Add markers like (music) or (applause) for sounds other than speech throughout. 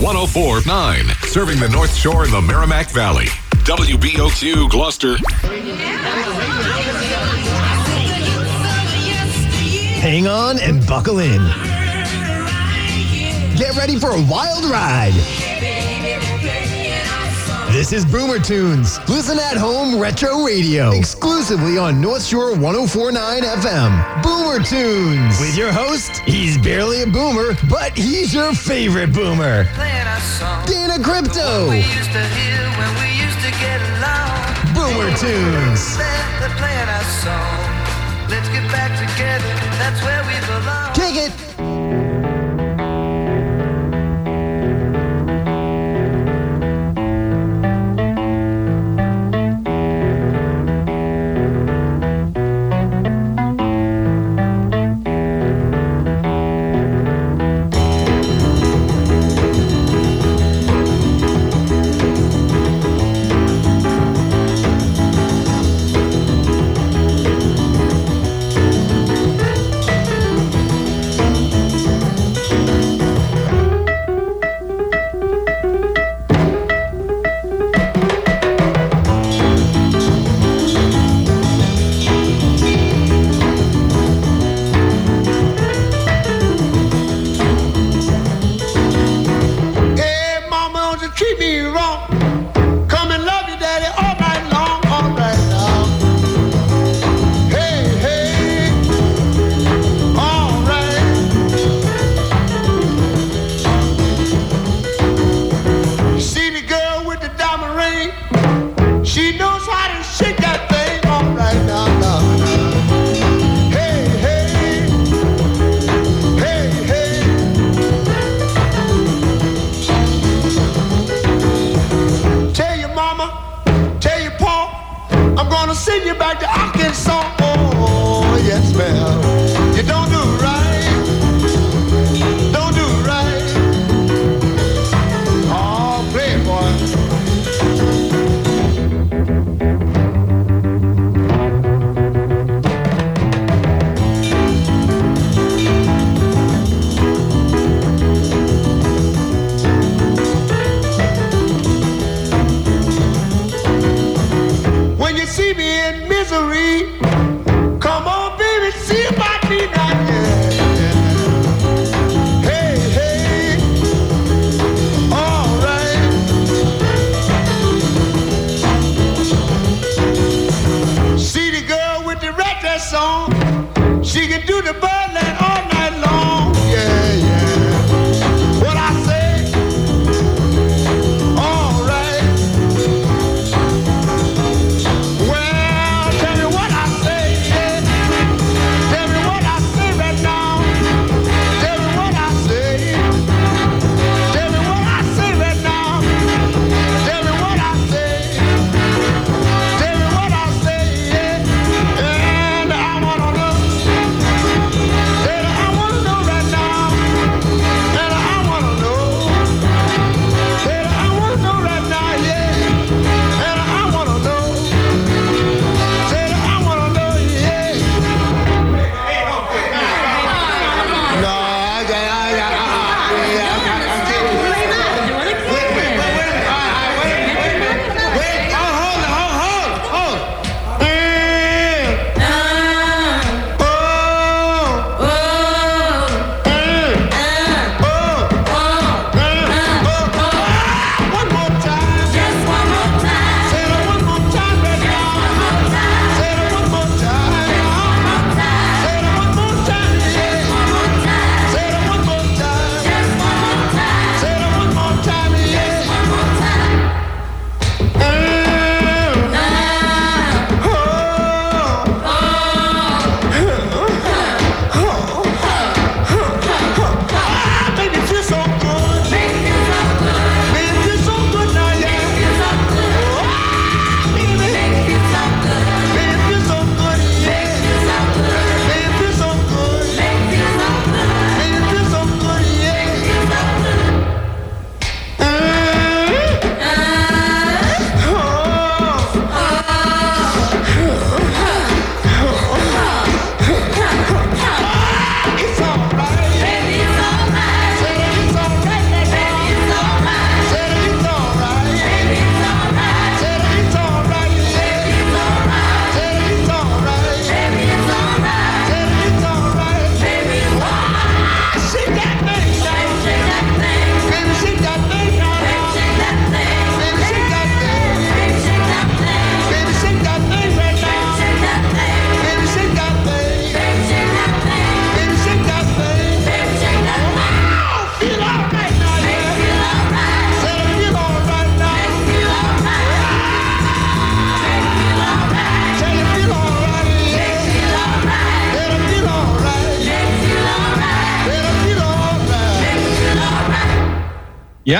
1049, serving the North Shore and the Merrimack Valley. WBOQ Gloucester. Hang on and buckle in. Get ready for a wild ride. This is Boomer Tunes. Listen at home retro radio. Exclusively on North Shore 1049 FM. Boomer Tunes. With your host, he's barely a boomer, but he's your favorite boomer. Dana Crypto. Boomer Tunes. Let's get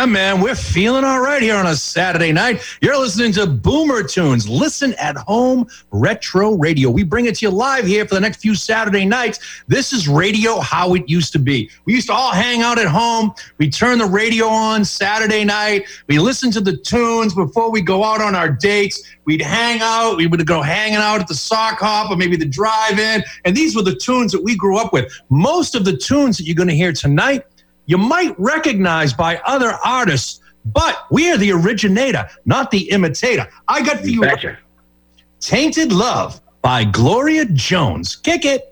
Yeah, man, we're feeling all right here on a Saturday night. You're listening to Boomer Tunes. Listen at home retro radio. We bring it to you live here for the next few Saturday nights. This is radio how it used to be. We used to all hang out at home. We turn the radio on Saturday night. We listen to the tunes before we go out on our dates. We'd hang out. We would go hanging out at the sock hop or maybe the drive-in. And these were the tunes that we grew up with. Most of the tunes that you're going to hear tonight you might recognize by other artists, but we are the originator, not the imitator. I got for you Betcha. Tainted Love by Gloria Jones. Kick it.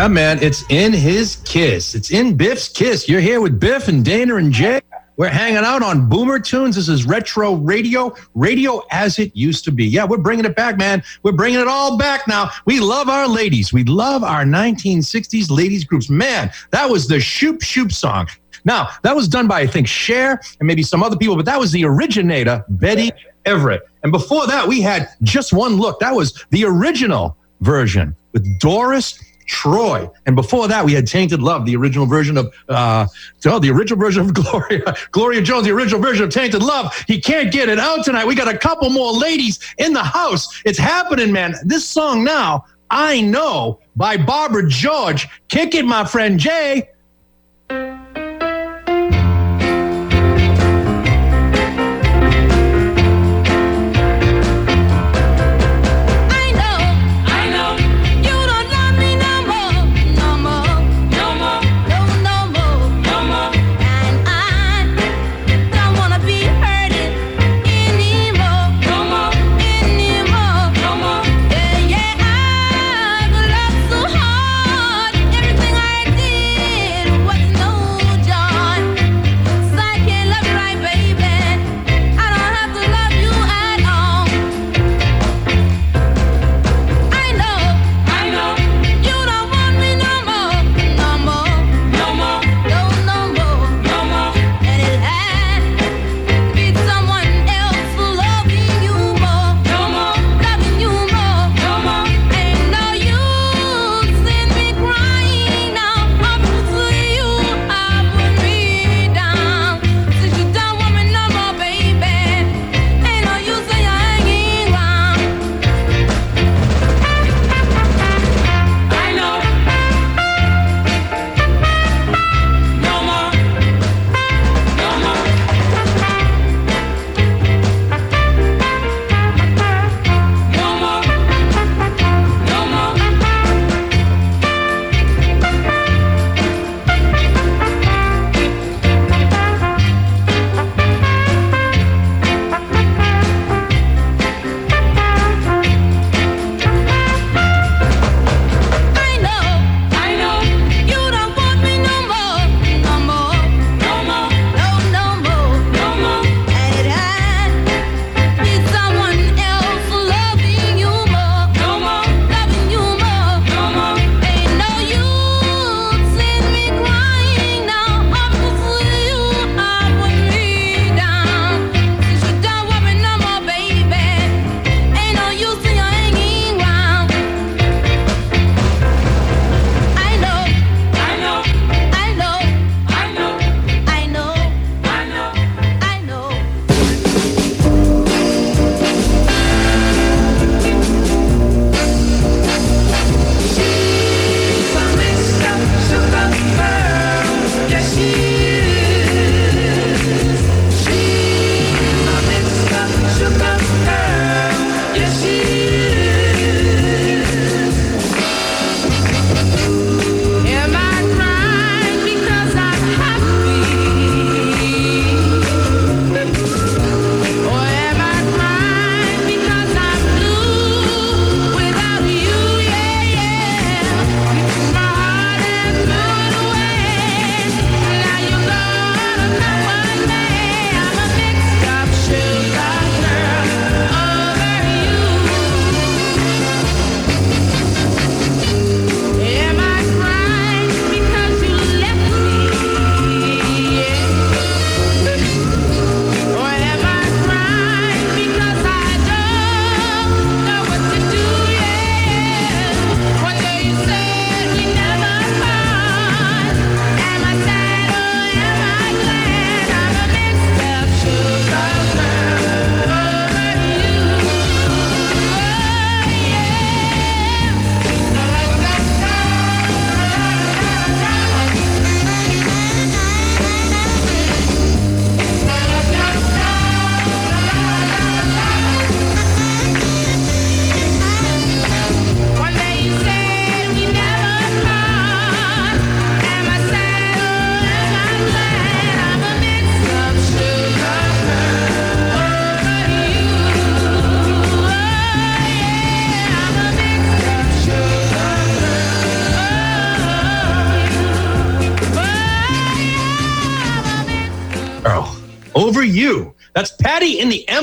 Yeah, man, it's in his kiss. It's in Biff's kiss. You're here with Biff and Dana and Jay. We're hanging out on Boomer Tunes. This is retro radio, radio as it used to be. Yeah, we're bringing it back, man. We're bringing it all back now. We love our ladies. We love our 1960s ladies groups. Man, that was the Shoop Shoop song. Now, that was done by, I think, Cher and maybe some other people, but that was the originator, Betty Everett. And before that, we had Just One Look. That was the original version with Doris Troy. And before that, we had Tainted Love, the original version of, uh, oh, the original version of (laughs) Gloria, Gloria Jones, the original version of Tainted Love. He can't get it out tonight. We got a couple more ladies in the house. It's happening, man. This song now, I Know by Barbara George. Kick it, my friend Jay.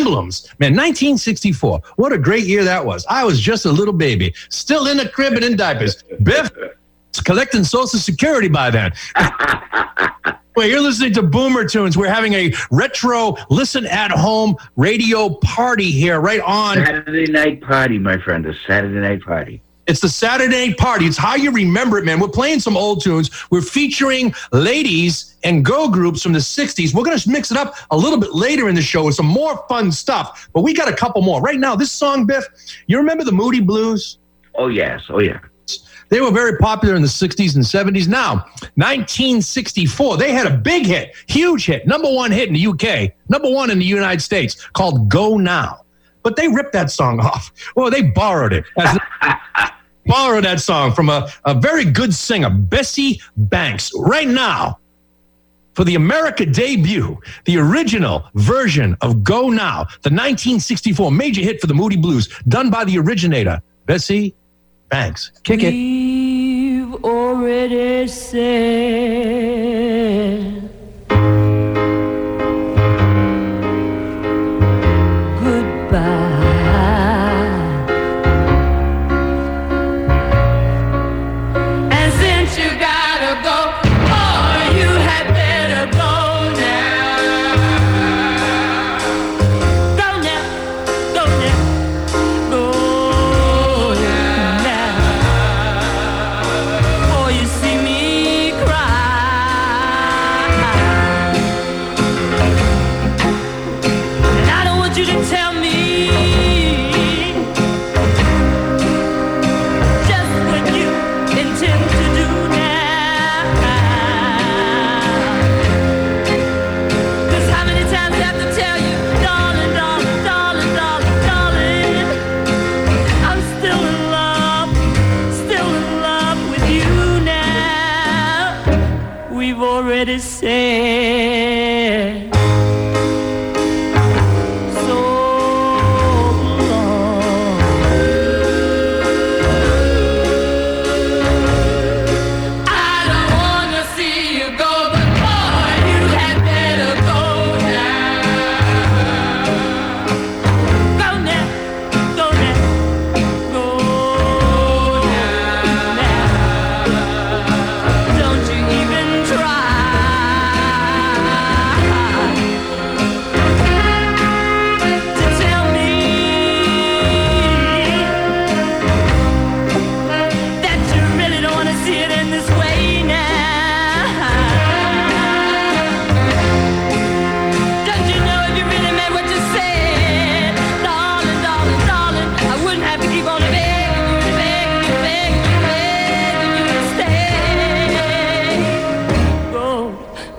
Emblems. Man, 1964. What a great year that was. I was just a little baby, still in a crib and in diapers. Biff collecting Social Security by then. (laughs) Wait, you're listening to Boomer Tunes. We're having a retro listen at home radio party here, right on. Saturday night party, my friend. A Saturday night party. It's the Saturday party. It's how you remember it, man. We're playing some old tunes. We're featuring ladies and go groups from the 60s. We're going to mix it up a little bit later in the show with some more fun stuff. But we got a couple more. Right now, this song, Biff, you remember the Moody Blues? Oh yes. Oh yeah. They were very popular in the 60s and 70s. Now, 1964, they had a big hit, huge hit, number one hit in the UK, number one in the United States, called Go Now. But they ripped that song off. Well, they borrowed it. As (laughs) borrowed that song from a, a very good singer, Bessie Banks. Right now, for the America debut, the original version of Go Now, the 1964 major hit for the Moody Blues, done by the originator, Bessie Banks. Kick it. We've already said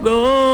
No.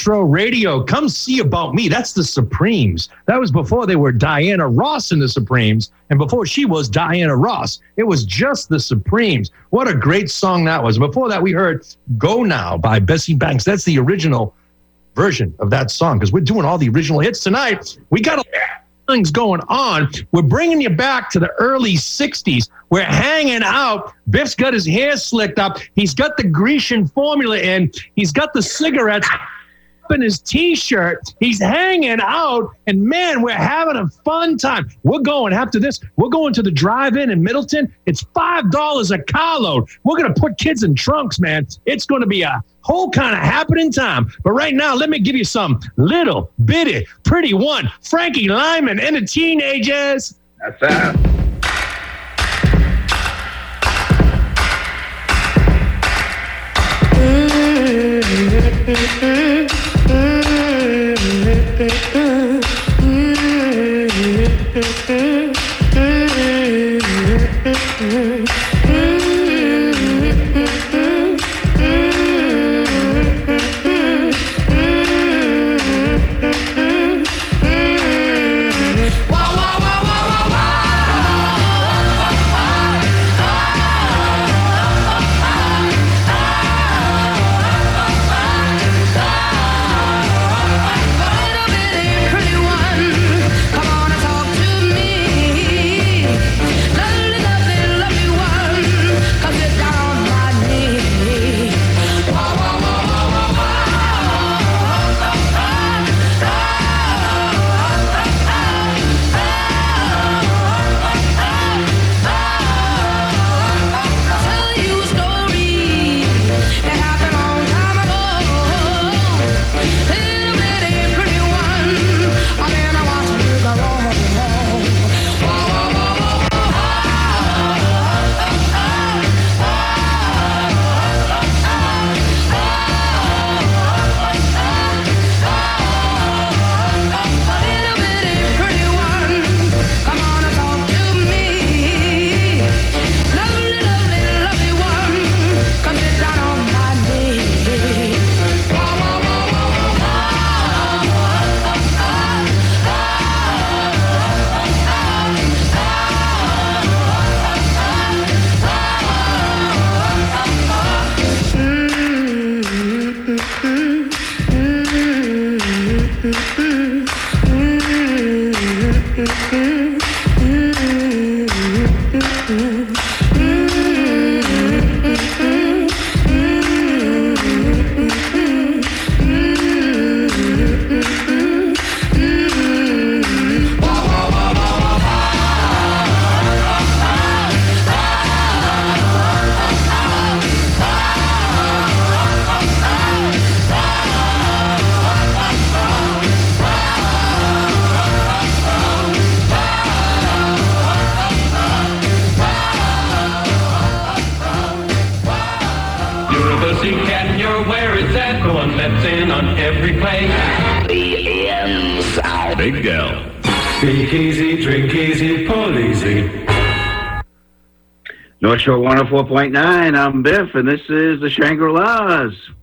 Retro radio. Come see about me. That's the Supremes. That was before they were Diana Ross and the Supremes, and before she was Diana Ross. It was just the Supremes. What a great song that was. Before that, we heard Go Now by Bessie Banks. That's the original version of that song because we're doing all the original hits tonight. We got a things going on. We're bringing you back to the early 60s. We're hanging out. Biff's got his hair slicked up. He's got the Grecian formula in. He's got the cigarettes up in his t-shirt. He's hanging out, and man, we're having a fun time. We're going after this. We're going to the drive-in in Middleton. It's five dollars a carload. We're gonna put kids in trunks, man. It's gonna be a whole kind of happening time. But right now, let me give you some little bitty pretty one, Frankie Lymon and the teenagers. That's that. Little Shore 104.9. I'm Biff, and this is the Shangri-Las. Is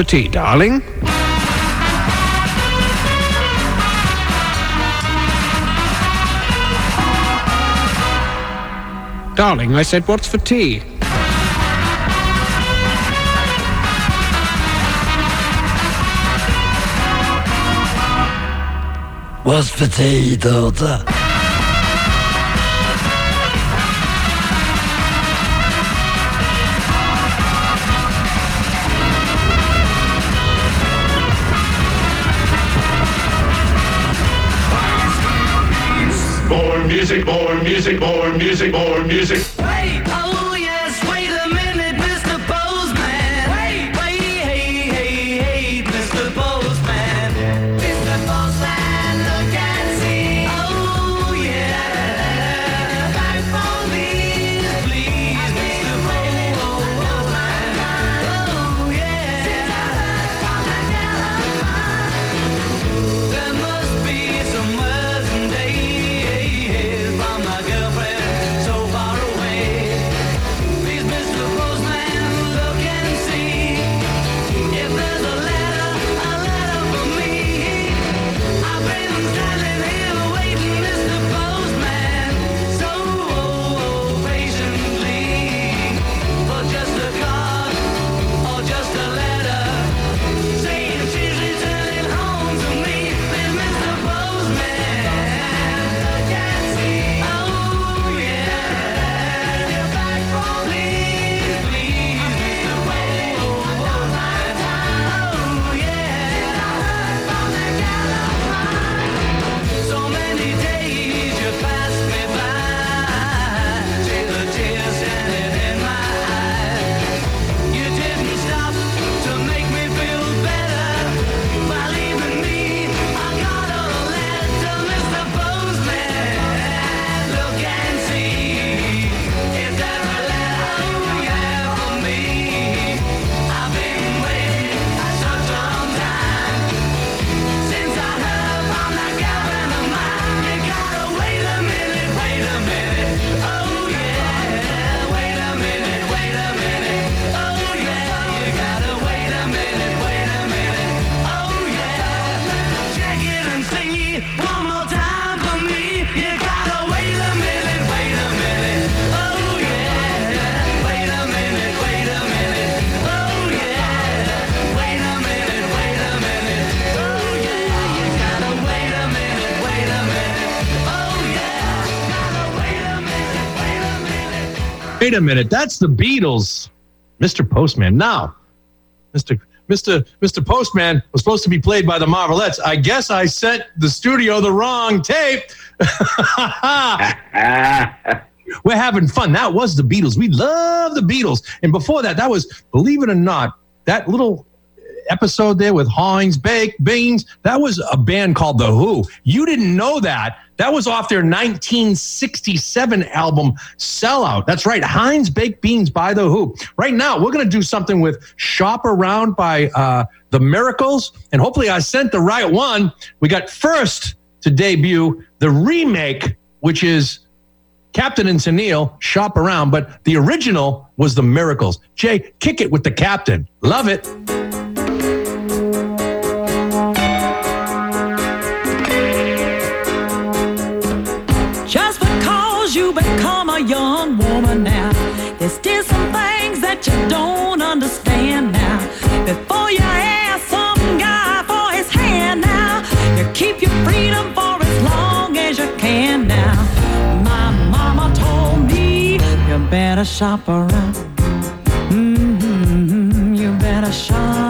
for tea, darling? Darling, I said, what's for tea? What's for tea, daughter? Music, more music, more music, more music. Wait a minute. That's the Beatles. Mr. Postman. Now, Mr. Mr. Mr. Postman was supposed to be played by the Marvelettes. I guess I sent the studio the wrong tape. (laughs) We're having fun. That was the Beatles. We love the Beatles. And before that, that was, believe it or not, that little episode there with Heinz Baked Beans, that was a band called The Who. You didn't know that. That was off their 1967 album Sellout. That's right, Heinz Baked Beans by The Who. Right now, we're going to do something with Shop Around by uh, The Miracles. And hopefully, I sent the right one. We got first to debut the remake, which is Captain and Tennille, Shop Around, but the original was The Miracles. Jay, kick it with the Captain. Love it. Some things that you don't understand now. Before you ask some guy for his hand now, you keep your freedom for as long as you can now. My mama told me you better shop around. hmm you better shop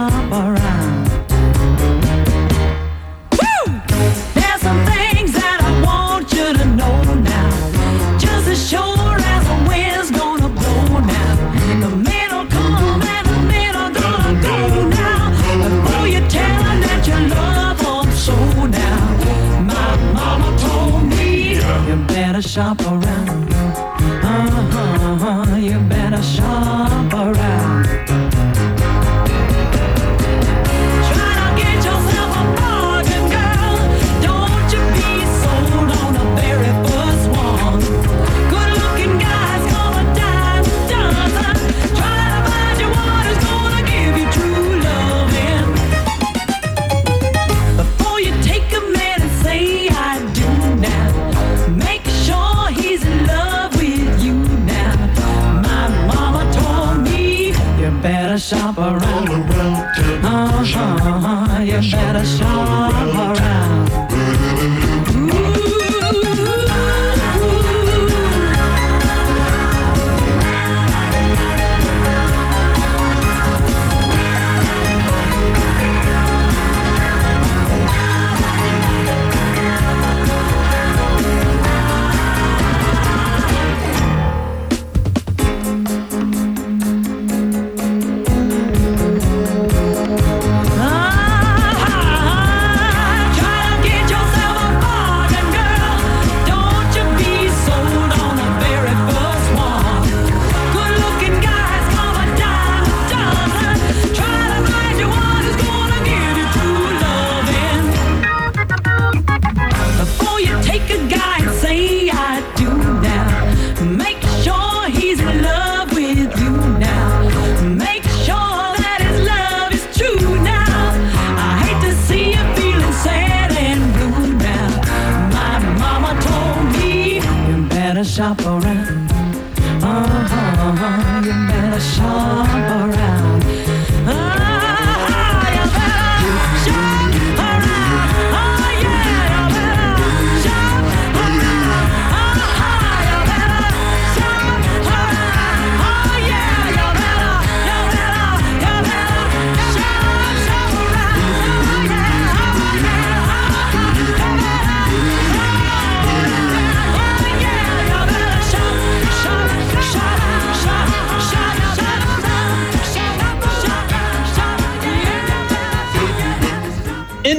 you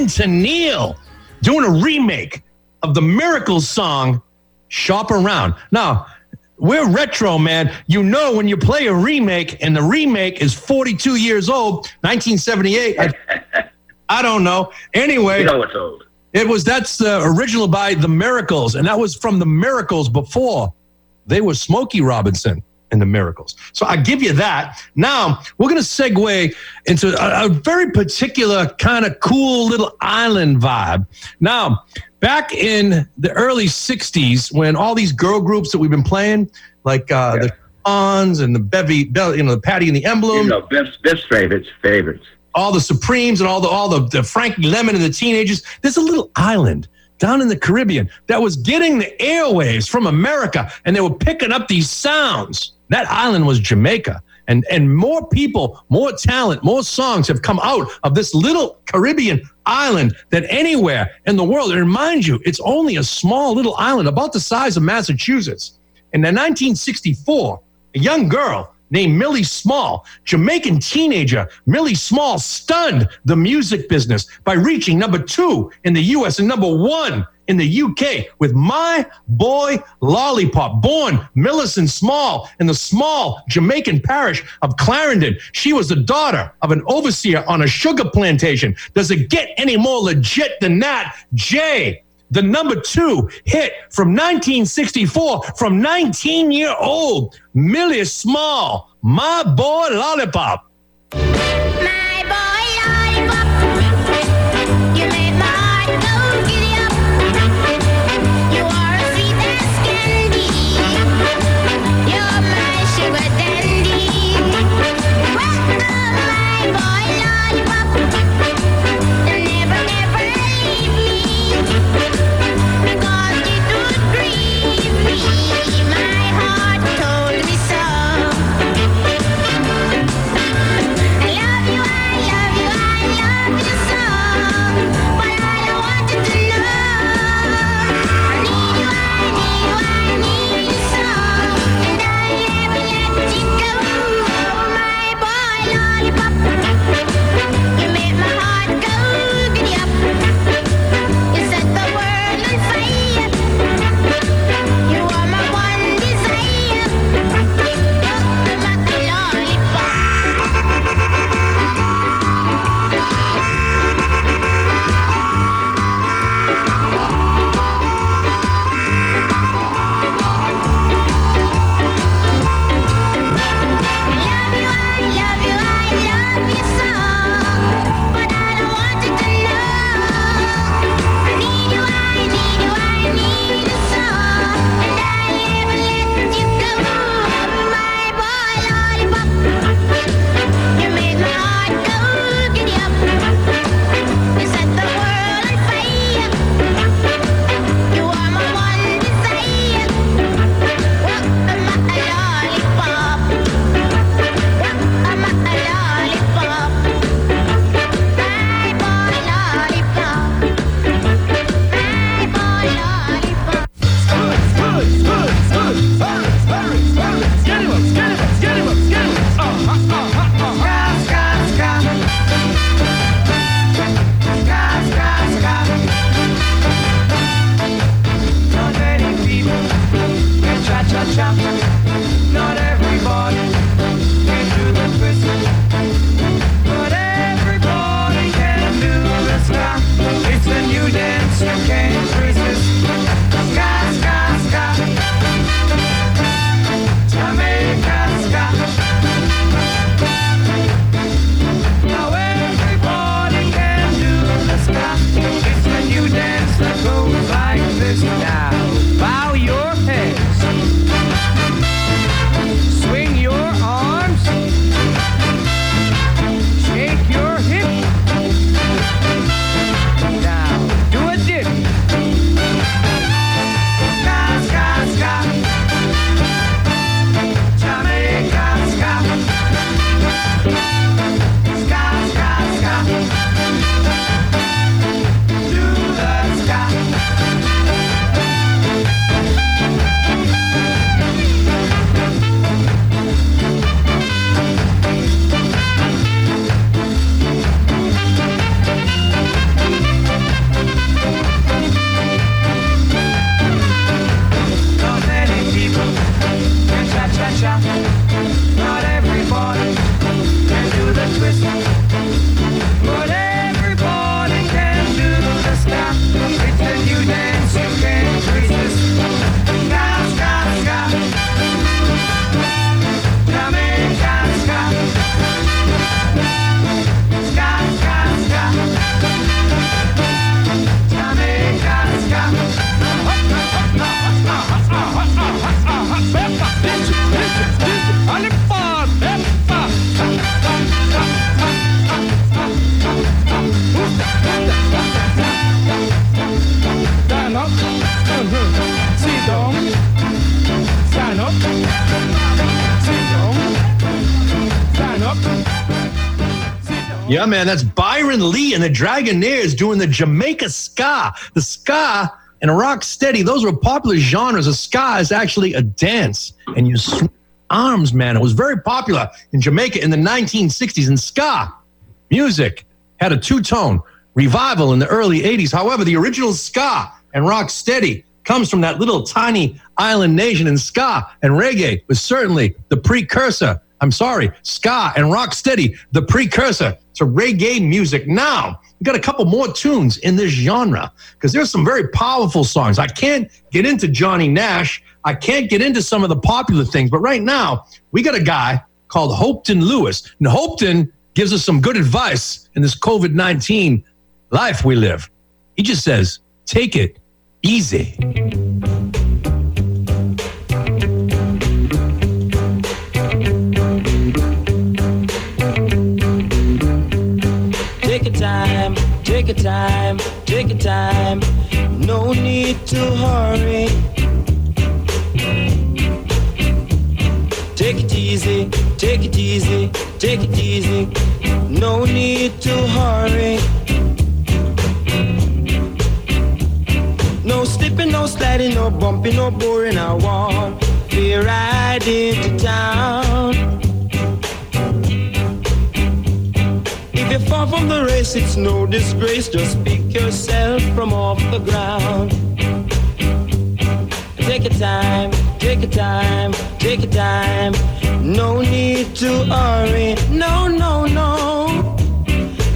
into Neil doing a remake of the Miracles song Shop Around. Now, we're retro, man. You know when you play a remake and the remake is 42 years old, 1978. I, I don't know. Anyway, You know it's old. it was that's uh, original by the Miracles, and that was from the Miracles before they were Smokey Robinson and the Miracles. So I give you that. Now we're going to segue into a, a very particular kind of cool little island vibe. Now, back in the early '60s, when all these girl groups that we've been playing, like uh, the Ons and the Bevy, you know, the Patti and the Emblem, You know, Biff's, Biff's favorites, favorites. all the Supremes and all the all the, the Frankie Lymon and the teenagers. There's a little island down in the Caribbean that was getting the airwaves from America, and they were picking up these sounds. That island was Jamaica. And, and more people, more talent, more songs have come out of this little Caribbean island than anywhere in the world. And mind you, it's only a small little island about the size of Massachusetts. And in 1964, a young girl named Millie Small, Jamaican teenager Millie Small, stunned the music business by reaching number two in the US and number one in the UK with My Boy Lollipop. Born Millicent Small in the small Jamaican parish of Clarendon, she was the daughter of an overseer on a sugar plantation. Does it get any more legit than that? Jay the number two hit from 1964 from 19 year old Millie Small, My Boy Lollipop. Yeah, man, that's Byron Lee and the Dragonaires doing the Jamaica ska. The ska and rock steady, those were popular genres. The ska is actually a dance, and you swing arms, man. It was very popular in Jamaica in the 1960s. And ska music had a two tone revival in the early 80s. However, the original ska and rock steady comes from that little tiny island nation, and ska and reggae was certainly the precursor. I'm sorry, ska and rock steady, the precursor to reggae music. Now, we got a couple more tunes in this genre because there's some very powerful songs. I can't get into Johnny Nash. I can't get into some of the popular things, but right now we got a guy called Hopeton Lewis. And Hopeton gives us some good advice in this COVID 19 life we live. He just says, take it easy. Take your time, take your time, take your time. No need to hurry. Take it easy, take it easy, take it easy. No need to hurry. No slipping, no sliding, no bumping, no boring. I want be right into town. Fall from the race, it's no disgrace. Just pick yourself from off the ground. Take your time, take your time, take your time. No need to hurry. No, no, no.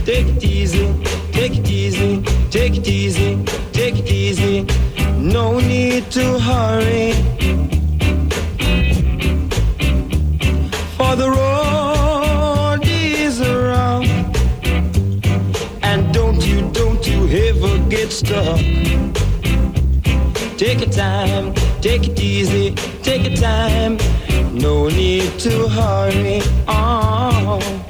Take it easy, take it easy, take it easy, take it easy. No need to hurry. Stuck. Take your time, take it easy, take your time. No need to hurry on.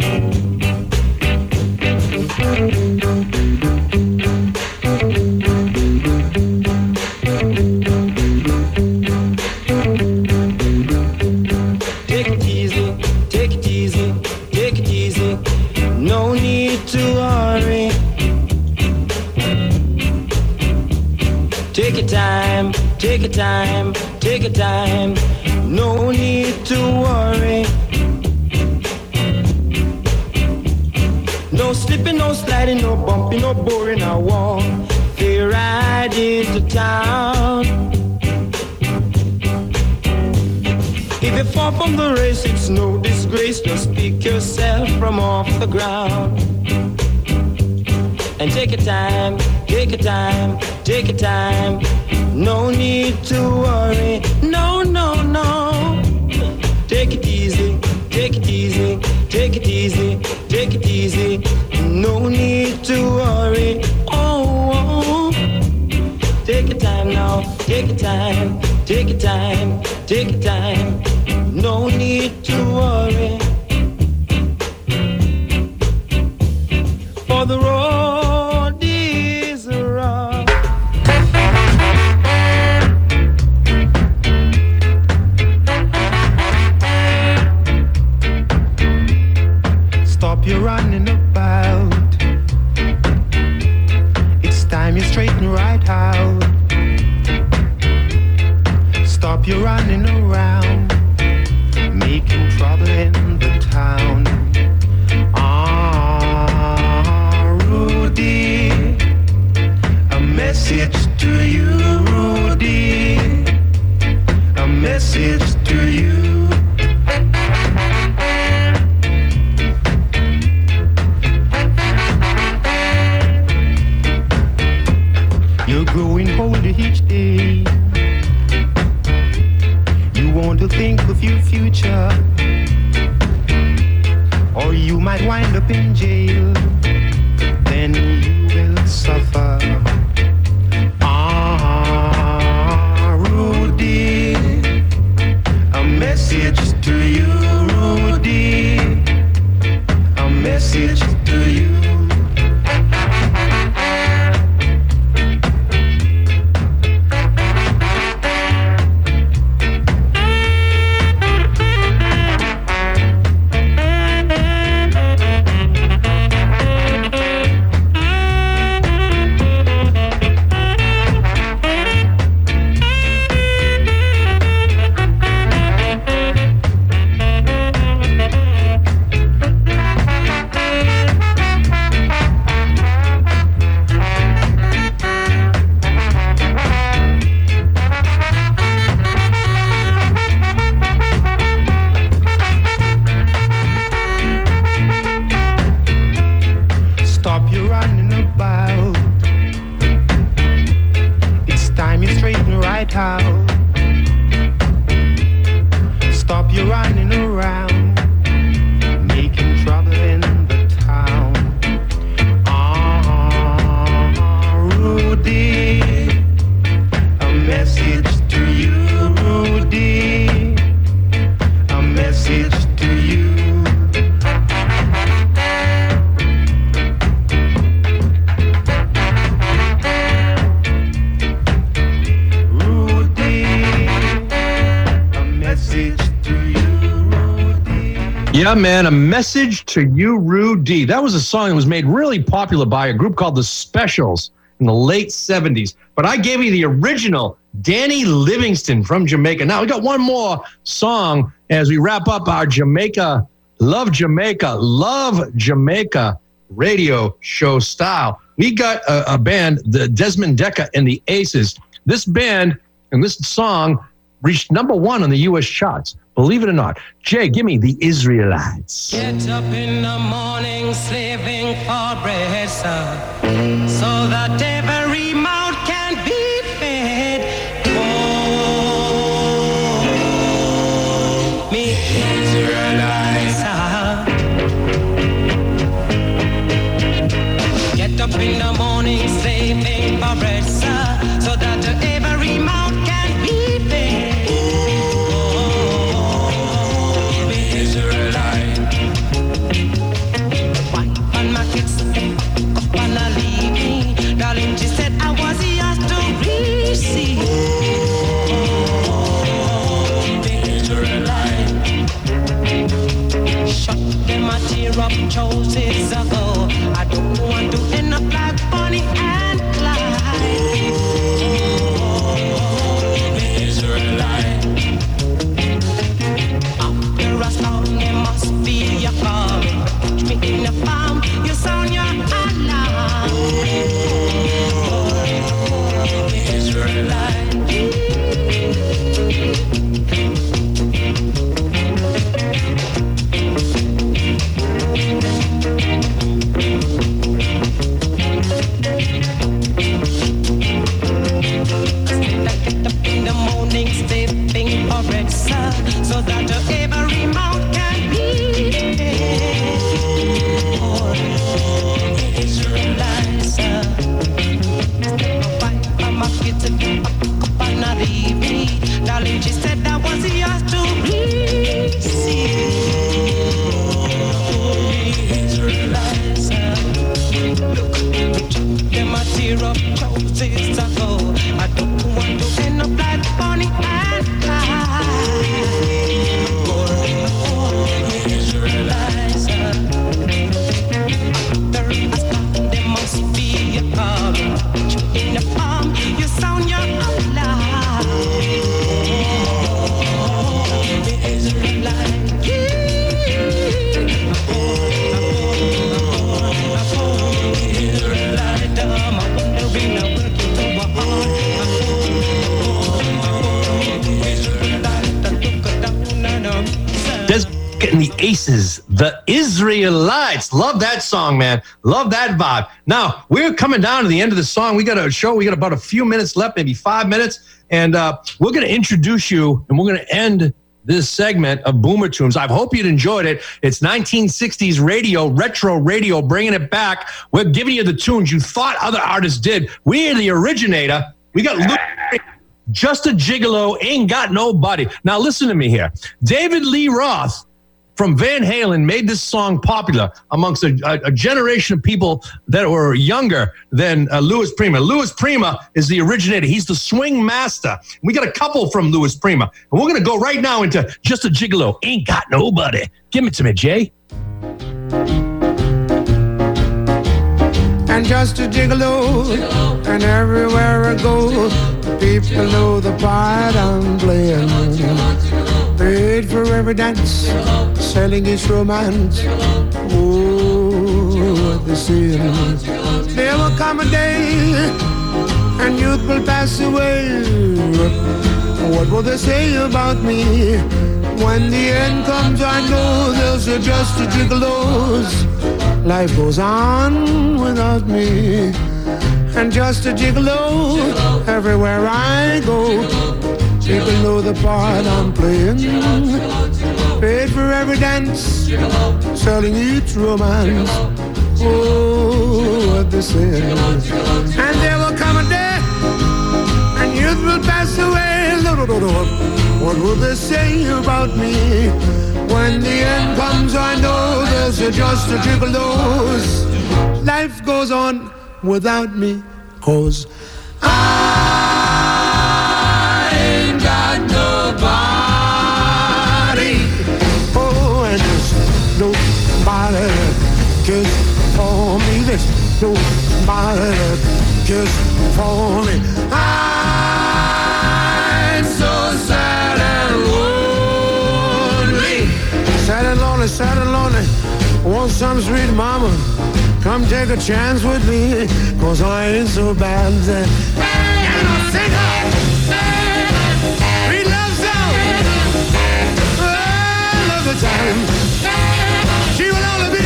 Time, take your time. No need to worry. No slipping, no sliding, no bumping, no boring. I want to ride into town. If you fall from the race, it's no disgrace. Just pick yourself from off the ground. And take your time, take your time, take your time. No need to worry. No, no, no. Take it easy, take it easy, take it easy, take it easy. No need to worry. Oh, oh. take your time now, take your time, take your time, take your time. No need to worry. Man, a message to you, Rudy. That was a song that was made really popular by a group called the Specials in the late 70s. But I gave you the original Dandy Livingstone from Jamaica. Now, we got one more song as we wrap up our Jamaica, Love Jamaica, Love Jamaica radio show style. We got a, a band, the Desmond Dekker and the Aces. This band and this song reached number one on the U.S. charts. Believe it or not. Jay, give me the Israelites. Get up in the morning, for bread, sir, so that every Love that song, man. Love that vibe. Now, we're coming down to the end of the song. We got a show. We got about a few minutes left, maybe five minutes. And uh, we're going to introduce you and we're going to end this segment of Boomer Tunes. I hope you'd enjoyed it. It's 1960s radio, retro radio, bringing it back. We're giving you the tunes you thought other artists did. We're the originator. We got Lou- just a gigolo, ain't got nobody. Now listen to me here. David Lee Roth from Van Halen made this song popular amongst a, a, a generation of people that were younger than uh, Louis Prima. Louis Prima is the originator. He's the swing master. We got a couple from Louis Prima, and we're gonna go right now into just a gigolo. Ain't got nobody. Give it to me, Jay. and just a gigolo. And everywhere I go, people know the part I'm playing. Paid for every dance, selling his romance. Oh, the sin. There will come a day, and youth will pass away. What will they say about me? When the end comes, I know they'll say just a gigolos. Life goes on without me. and just a gigolo everywhere I go. People know the part I'm playing. Paid for every dance, selling each romance. Oh, what they say. And there will come a day, and youth will pass away. What will they say about me? When the end comes, I know there's just a gigolos. Life goes on without me, cause Nobody that cares for me. I'm so sad and lonely. Sad and lonely, sad and lonely. Want some sweet mama? Come take a chance with me, cause I ain't so bad. I'll sing her. Sweet love song. Oh, love the time. She will only be,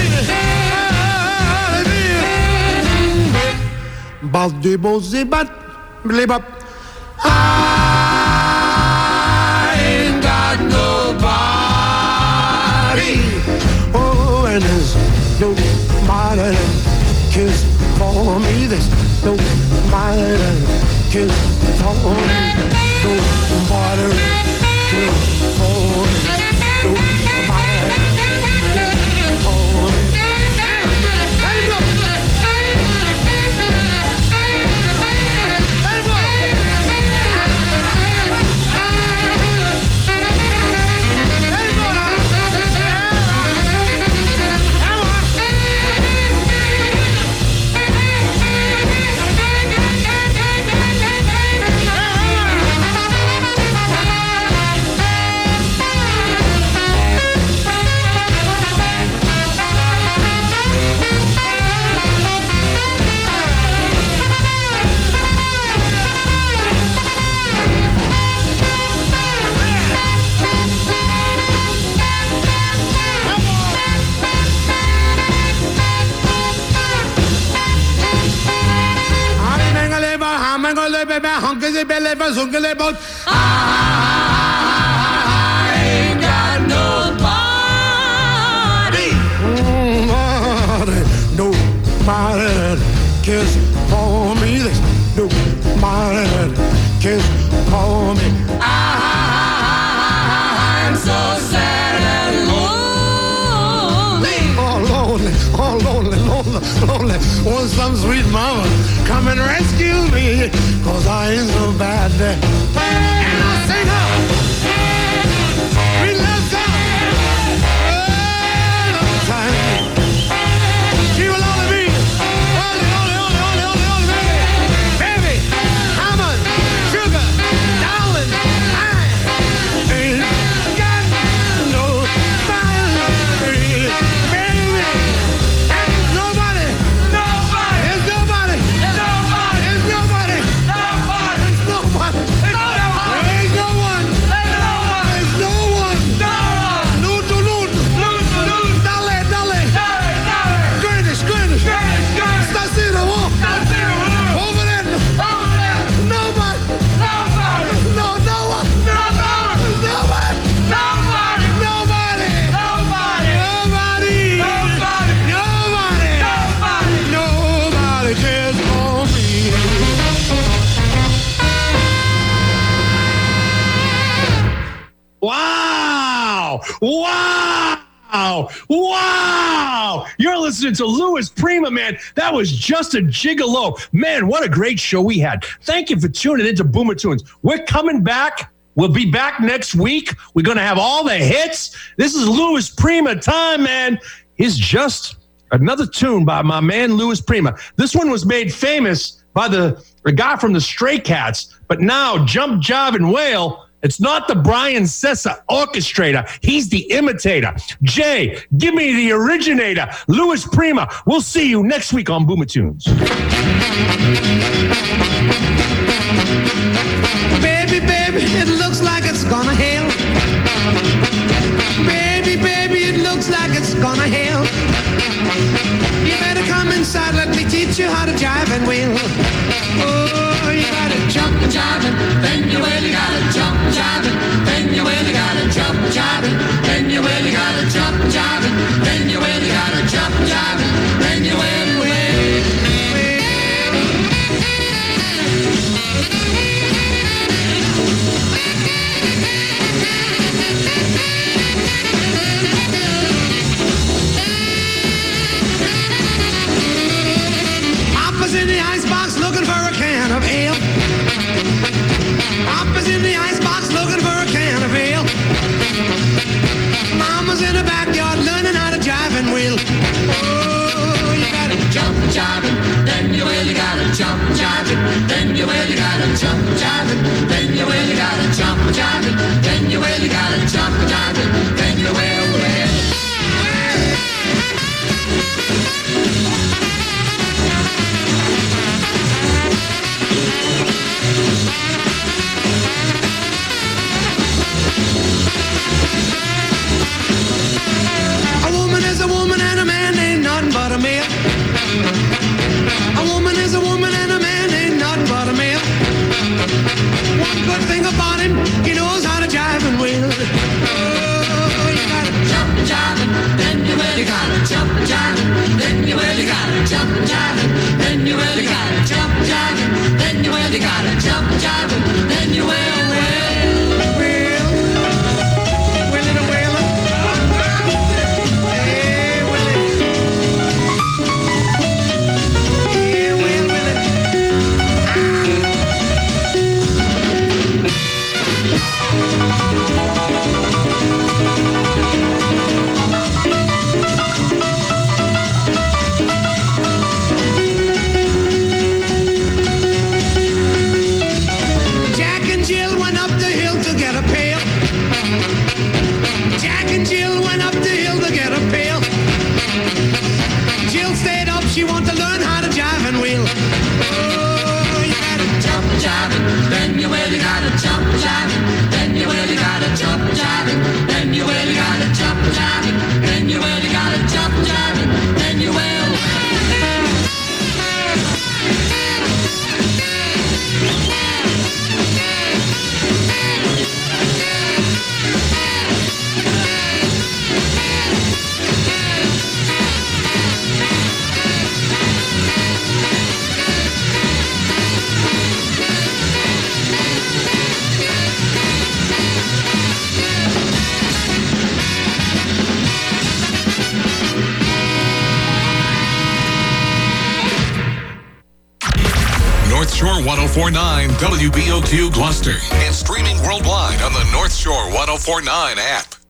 Bal de bo zibat, blibap. I ain't got nobody. Oh, and there's nobody cares for me. There's nobody cares for me. Nobody I ain't got nobody. Nobody, nobody cares for me. There's nobody cares for me. I'm so sad and lonely. Oh, lonely, oh, lonely, lonely, lonely. Want some sweet mama come and rescue cause I ain't so bad. To Louis Prima, man. That was just a gigolo. Man, what a great show we had. Thank you for tuning into Boomer Tunes. We're coming back. We'll be back next week. We're going to have all the hits. This is Louis Prima time, man. He's just another tune by my man Louis Prima. This one was made famous by the, the guy from the Stray Cats, but now Jump Jive and Wail. It's not the Brian Setzer orchestrator. He's the imitator. Jay, give me the originator, Louis Prima. We'll see you next week on Boomer Tunes. Baby, baby, it looks like it's gonna hail. Baby, baby, it looks like it's gonna hail. You better come inside, let me teach you how to jive and wheel jiving, then you really gotta jump jiving. then you will, you gotta jump jive it, then you will, you gotta jump jive it, then you will, you gotta jump jive it.